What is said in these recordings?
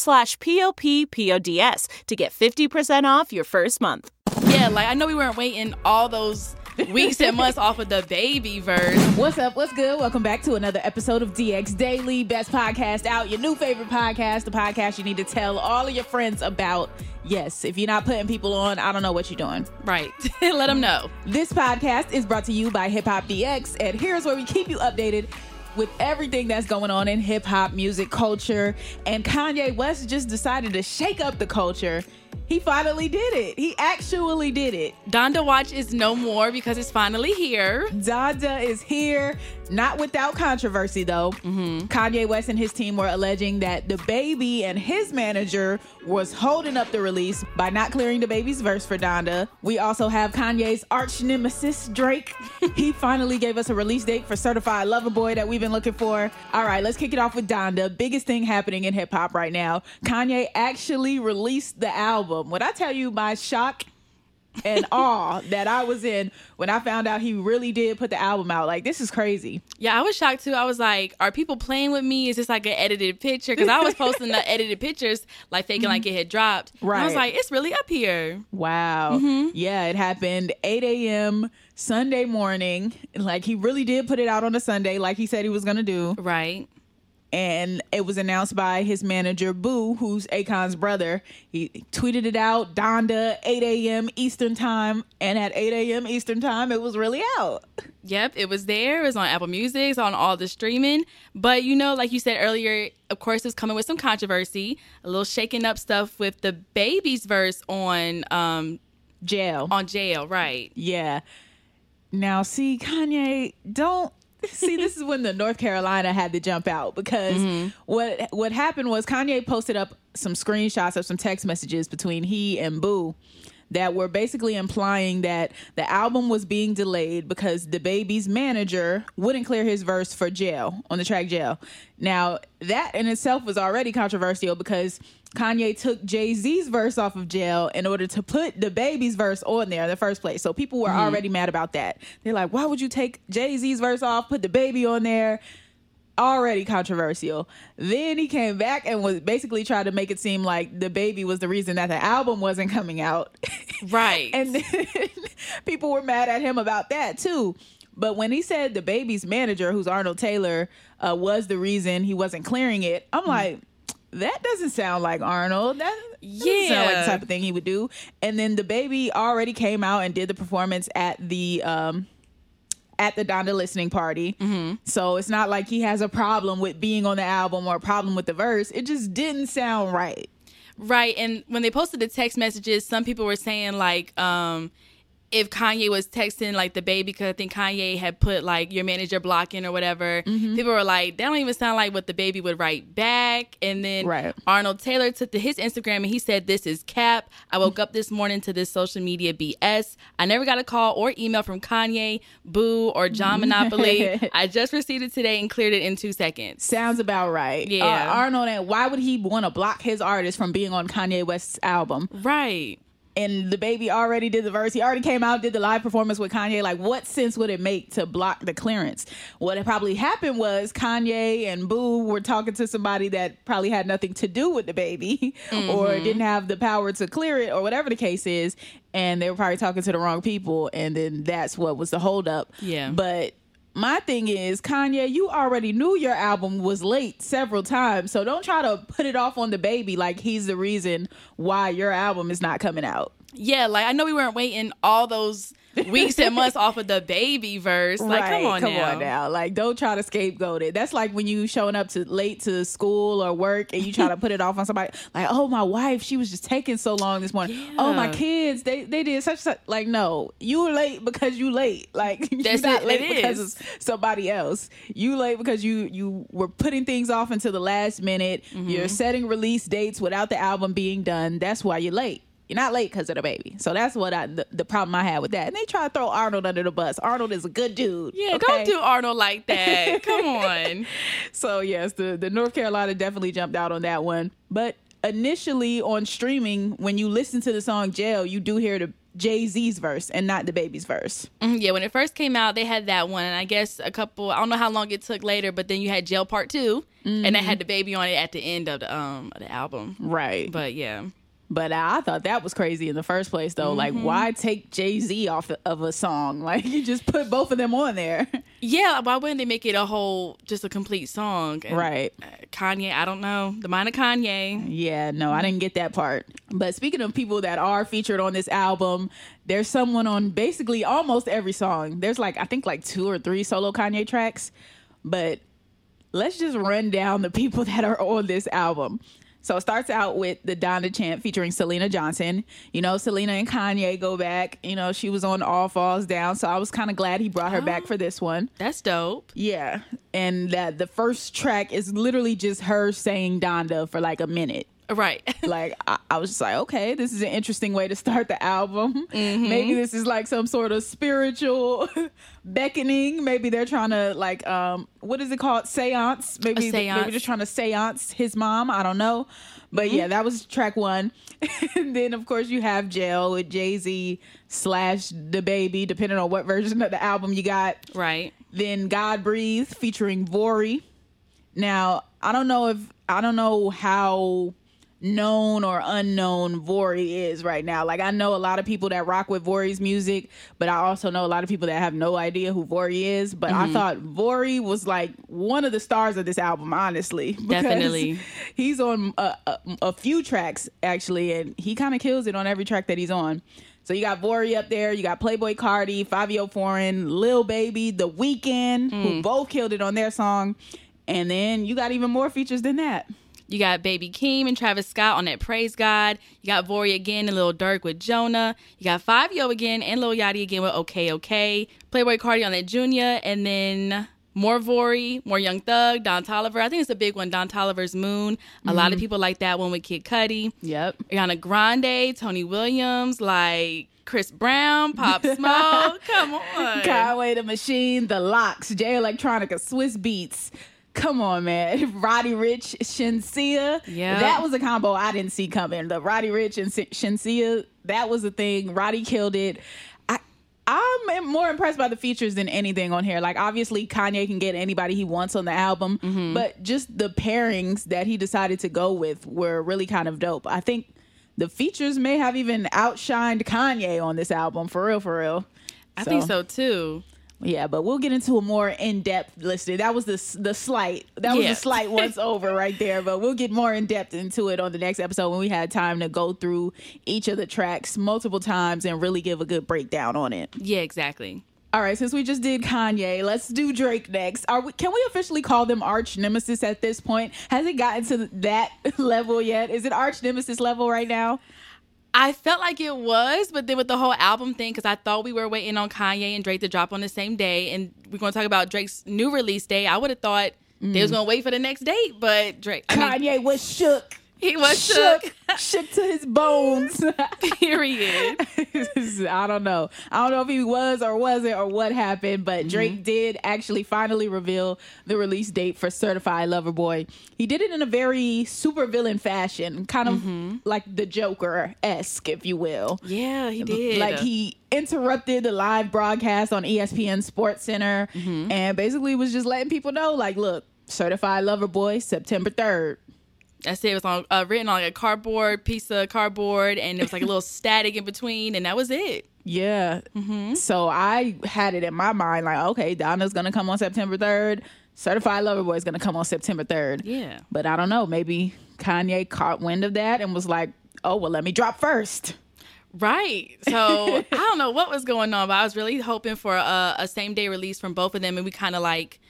slash p-o-p-p-o-d-s to get 50% off your first month. Yeah, like I know we weren't waiting all those weeks and months off of DaBaby verse. What's up? What's good? Welcome back to another episode of DX Daily, best podcast out, your new favorite podcast, the podcast you need to tell all of your friends about. Yes, if you're not putting people on, I don't know what you're doing. Right. Let them know. This podcast is brought to you by Hip Hop DX, and here's where we keep you updated with everything that's going on in hip hop music culture. And Kanye West just decided to shake up the culture he finally did it. He actually did it. Donda Watch is no more because it's finally here. Donda is here. Not without controversy, though. Mm-hmm. Kanye West and his team were alleging that DaBaby and his manager was holding up the release by not clearing DaBaby's verse for Donda. We also have Kanye's arch nemesis, Drake. he finally gave us a release date for Certified Lover Boy that we've been looking for. All right, let's kick it off with Donda. Biggest thing happening in hip hop right now. Kanye actually released the album. When I tell you my shock and awe that I was in when I found out he really did put the album out. Like, this is crazy. Yeah, I was shocked too. I was like, are people playing with me? Is this like an edited picture? Because I was posting the edited pictures, like faking mm-hmm. like it had dropped. Right. And I was like, it's really up here. Wow. Mm-hmm. Yeah, it happened 8 a.m. Sunday morning. Like, he really did put it out on a Sunday, like he said he was going to do. Right and it was announced by his manager Boo, who's Akon's brother. He tweeted it out, Donda, 8 a.m. Eastern time, and at 8 a.m. Eastern time, it was really out. Yep, it was there. It was on Apple Music, it's on all the streaming. But you know, like you said earlier, of course, it's coming with some controversy, a little shaking up stuff with DaBaby's verse on um, jail. On jail, right? Yeah. Now, see, Kanye, don't See, this is when the North Carolina had to jump out because mm-hmm. what what happened was Kanye posted up some screenshots of some text messages between he and Boo that were basically implying that the album was being delayed because DaBaby's manager wouldn't clear his verse for jail on the track jail. Now, that in itself was already controversial because Kanye took Jay Z's verse off of jail in order to put DaBaby's verse on there in the first place. So people were mm-hmm. already mad about that. They're like, why would you take Jay Z's verse off, put DaBaby on there? Already controversial. Then he came back and was basically trying to make it seem like DaBaby was the reason that the album wasn't coming out. Right. and then people were mad at him about that too. But when he said DaBaby's manager, who's Arnold Taylor, uh, was the reason he wasn't clearing it, I'm mm-hmm. like, that doesn't sound like Arnold. That doesn't yeah, sound like the type of thing he would do. And then DaBaby already came out and did the performance at the um at the Donda listening party. Mm-hmm. So it's not like he has a problem with being on the album or a problem with the verse. It just didn't sound right. Right. And when they posted the text messages, some people were saying like um if Kanye was texting like DaBaby, because I think Kanye had put like your manager blocking or whatever, mm-hmm. people were like, that don't even sound like what DaBaby would write back. And then right. Arnold Taylor took to his Instagram and he said, This is Cap. I woke up this morning to this social media BS. I never got a call or email from Kanye, Boo, or John Monopoly. I just received it today and cleared it in two seconds. Sounds about right. Yeah. Uh, Arnold, and why would he want to block his artist from being on Kanye West's album? Right and DaBaby already did the verse. He already came out, did the live performance with Kanye. Like, what sense would it make to block the clearance? What had probably happened was Kanye and Boo were talking to somebody that probably had nothing to do with DaBaby or mm-hmm. didn't have the power to clear it or whatever the case is. And they were probably talking to the wrong people. And then that's what was the holdup. Yeah. But my thing is, Kanye, you already knew your album was late several times. So don't try to put it off on DaBaby like he's the reason why your album is not coming out. Yeah, like I know we weren't waiting all those weeks and months off of DaBaby verse. Like, come on come now. on now. Like, don't try to scapegoat it. That's like when you showing up to late to school or work and you try to put it off on somebody. Like, oh, my wife, she was just taking so long this morning. Oh, my kids, they they did such such. Like, no, you were late because you late. Like, you're not it, late it because of somebody else. You late because you you were putting things off until the last minute. Mm-hmm. You're setting release dates without the album being done. That's why you're late. You're not late because of DaBaby. So that's what I the, the problem I had with that. And they try to throw Arnold under the bus. Arnold is a good dude. Yeah, okay? don't do Arnold like that. Come on. So yes, the the North Carolina definitely jumped out on that one. But initially on streaming, when you listen to the song "Jail," you do hear the Jay Z's verse and not DaBaby's verse. Mhm, Yeah, when it first came out, they had that one, and I guess a couple. I don't know how long it took later, but then you had Jail Part 2 and that had DaBaby on it at the end of the um of the album. Right. But yeah, But I thought that was crazy in the first place, though. Like, Mm-hmm. why take Jay Z off of a song? Like, you just put both of them on there. yeah. Why wouldn't they make it a whole, just a complete song? And, Right. uh, Kanye, I don't know. The mind of Kanye. Yeah, no, I didn't get that part. But speaking of people that are featured on this album, there's someone on basically almost every song. There's like, I think like two or three solo Kanye tracks. But let's just run down the people that are on this album. So it starts out with the Donda chant featuring Syleena Johnson. You know, Syleena and Kanye go back. You know, she was on All Falls Down. So I was kind of glad he brought her back oh. for this one. That's dope. Yeah. And that the first track is literally just her saying Donda for like a minute Right. like I, I was just like okay this is an interesting way to start the album Mm-hmm. maybe this is like some sort of spiritual beckoning maybe they're trying to like um what is it called seance maybe A maybe they're just trying to seance his mom i don't know but Mm-hmm. yeah that was track one and then of course you have jail with jay-z slash DaBaby depending on what version of the album you got right. then God Breathe featuring Vory. Now, I don't know if I don't know how known or unknown Vory is right now. Like I know a lot of people that rock with Vory's music, but I also know a lot of people that have no idea who Vory is. But I mm-hmm. thought Vory was like one of the stars of this album, honestly. because Definitely. He's on a, a, a few tracks actually, and he kind of kills it on every track that he's on. So you got Vory up there, you got Playboi Carti, Fivio Foreign, Lil Baby, The Weeknd, who mm. both killed it on their song. And then you got even more features than that. You got Baby Keem and Travis Scott on that Praise God. You got Vory again and Lil Durk with Jonah. You got Fivio again and Lil Yachty again with OK OK. Playboi Carti on that Junya, and then more Vory, more Young Thug, Don Toliver. I think it's a big one. Don Toliver's Moon. A lot of mm-hmm. people like that one with Kid Cudi. Yep. Ariana Grande, Tony Williams, like Chris Brown, Pop Smoke. Come on. Conway the Machine, The LOX, Jay Electronica, Swizz Beatz. Come on, man. Roddy Ricch, Shenseea. Yeah. That was a combo I didn't see coming. The Roddy Ricch and Shin- Shenseea, that was a thing. Roddy killed it. I I'm more impressed by the features than anything on here. Like obviously Kanye can get anybody he wants on the album, Mm-hmm. but just the pairings that he decided to go with were really kind of dope. I think the features may have even outshined Kanye on this album for real for real. I think so too. Yeah, but we'll get into a more in depth listing. That was the the slight. That was Yeah. the slight once over right there. But we'll get more in depth into it on the next episode when we had time to go through each of the tracks multiple times and really give a good breakdown on it. Yeah, exactly. All right, since we just did Kanye, let's do Drake next. Are we, can we officially call them arch nemesis at this point? Has it gotten to that level yet? Is it arch nemesis level right now? I felt like it was, but then with the whole album thing, because I thought we were waiting on Kanye and Drake to drop on the same day, and we're going to talk about Drake's new release day. I would have thought they was mm. going to wait for the next date, but Drake, I mean, Kanye was shook. He was shook. shook, shook to his bones. Period. I don't know. I don't know if he was or wasn't or what happened, but mm-hmm. Drake did actually finally reveal the release date for Certified Lover Boy. He did it in a very supervillain fashion, kind of mm-hmm. like the Joker esque, if you will. Yeah, he did. Like he interrupted the live broadcast on ESPN SportsCenter mm-hmm. and basically was just letting people know, like, look, Certified Lover Boy, September 3rd. That's it. It was on uh, written on like a cardboard piece of cardboard, and it was like a little static in between, and that was it. Yeah. So I had it in my mind, like, okay, Donda's gonna come on September 3rd. Certified Lover Boy is gonna come on September 3rd. Yeah. But I don't know. Maybe Kanye caught wind of that and was like, oh, well, let me drop first. Right. So I don't know what was going on, but I was really hoping for a, a same day release from both of them, and we kind of like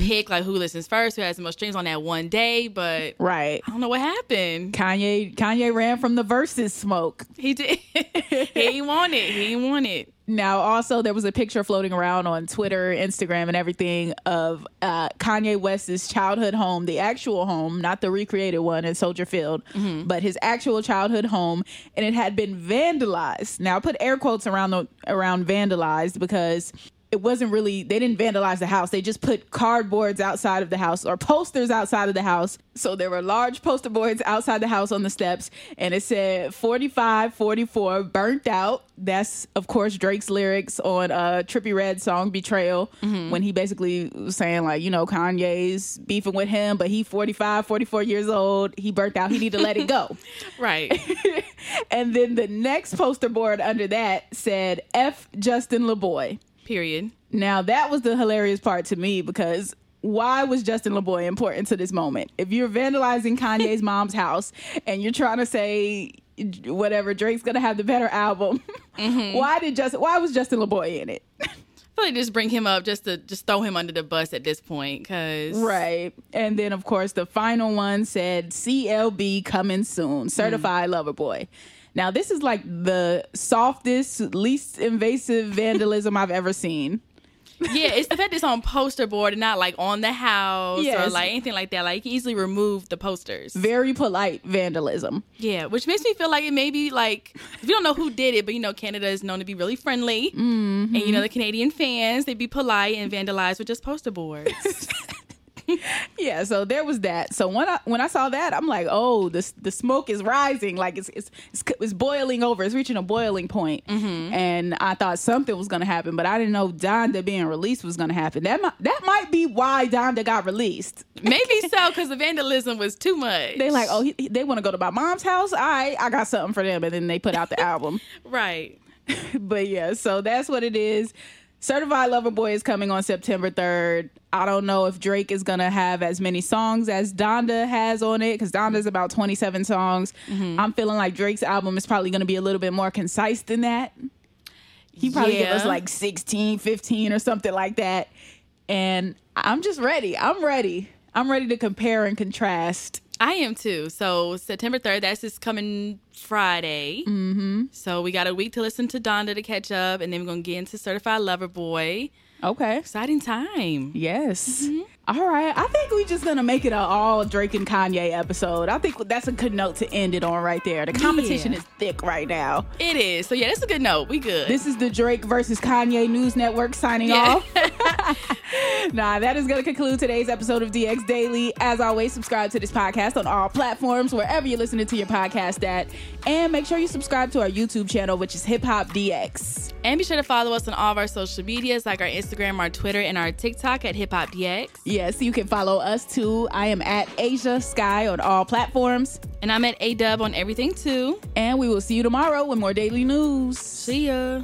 pick like who listens first, who has the most streams on that one day. But Right. I don't know what happened. Kanye Kanye ran from the verses smoke. He did. he ain't want it. He ain't want it. Now, also, there was a picture floating around on Twitter, Instagram, and everything of uh, Kanye West's childhood home, the actual home, not the recreated one in Soldier Field, but his actual childhood home, and it had been vandalized. Now, I put air quotes around the around vandalized because it wasn't really they didn't vandalize the house. They just put cardboards outside of the house or posters outside of the house. So there were large poster boards outside the house on the steps. And it said 45 44 burnt out. That's of course drake's lyrics on a trippie redd song betrayal mm-hmm. when he basically was saying like you know kanye's beefing with him but he 45 44 years old. He burnt out. He need to let it go. Right. and then the next poster board under that said f justin laboy Period. now that was the hilarious part to me because why was Justin LaBoy important to this moment? If you're vandalizing Kanye's mom's house and you're trying to say whatever Drake's gonna have the better album, mm-hmm. why did Justin? Why was Justin LaBoy in it? I feel like just bring him up just to just throw him under the bus at this point, cause Right. And then of course the final one said CLB coming soon, certified mm. lover boy. Now this is like the softest, least invasive vandalism I've ever seen. yeah, it's the fact it's on poster board and not like on the house or like anything like that. Like you can easily remove the posters. Very polite vandalism. Yeah, which makes me feel like it may be like if you don't know who did it, but you know Canada is known to be really friendly, and you know the mm-hmm. Canadian fans they'd be polite and vandalize with just poster boards. Yeah, so there was that. So when I when I saw that, I'm like, oh, the the smoke is rising, like it's it's it's, it's boiling over. It's reaching a boiling point. Mm-hmm. And I thought something was gonna happen, but I didn't know Donda being released was gonna happen. That might that might be why Donda got released. Maybe so because the vandalism was too much. They like, oh, he- they want to go to my mom's house. All right, I got something for them, and then they put out the album. right. but yeah, so that's what it is. Certified Lover Boy is coming on September 3rd. I don't know if Drake is going to have as many songs as Donda has on it because Donda's about 27 songs. Mm-hmm. I'm feeling like Drake's album is probably going to be a little bit more concise than that. He probably give us like 16, 15 or something like that. And I'm just ready. I'm ready. I'm ready to compare and contrast. I am too. So September third, that's just coming Friday. Mm-hmm. So we got a week to listen to Donda to catch up, and then we're gonna get into Certified Lover Boy. Okay. Exciting time. Yes. All right. I think we're just gonna make it an all Drake and Kanye episode. I think that's a good note to end it on right there. The competition Yeah. is thick right now. It is. So yeah, that's a good note. We good. This is the Drake versus Kanye News Network signing Yeah. off. nah, that is going to conclude today's episode of DX Daily. As always, subscribe to this podcast on all platforms, wherever you're listening to your podcast at. And make sure you subscribe to our YouTube channel, which is Hip Hop DX. and be sure to follow us on all of our social medias, like our Instagram, our Twitter, and our TikTok at Hip Hop DX. Yes, you can follow us too. I am at Ashia Skye on all platforms. And I'm at A Dub on everything too. And we will see you tomorrow with more daily news. See ya.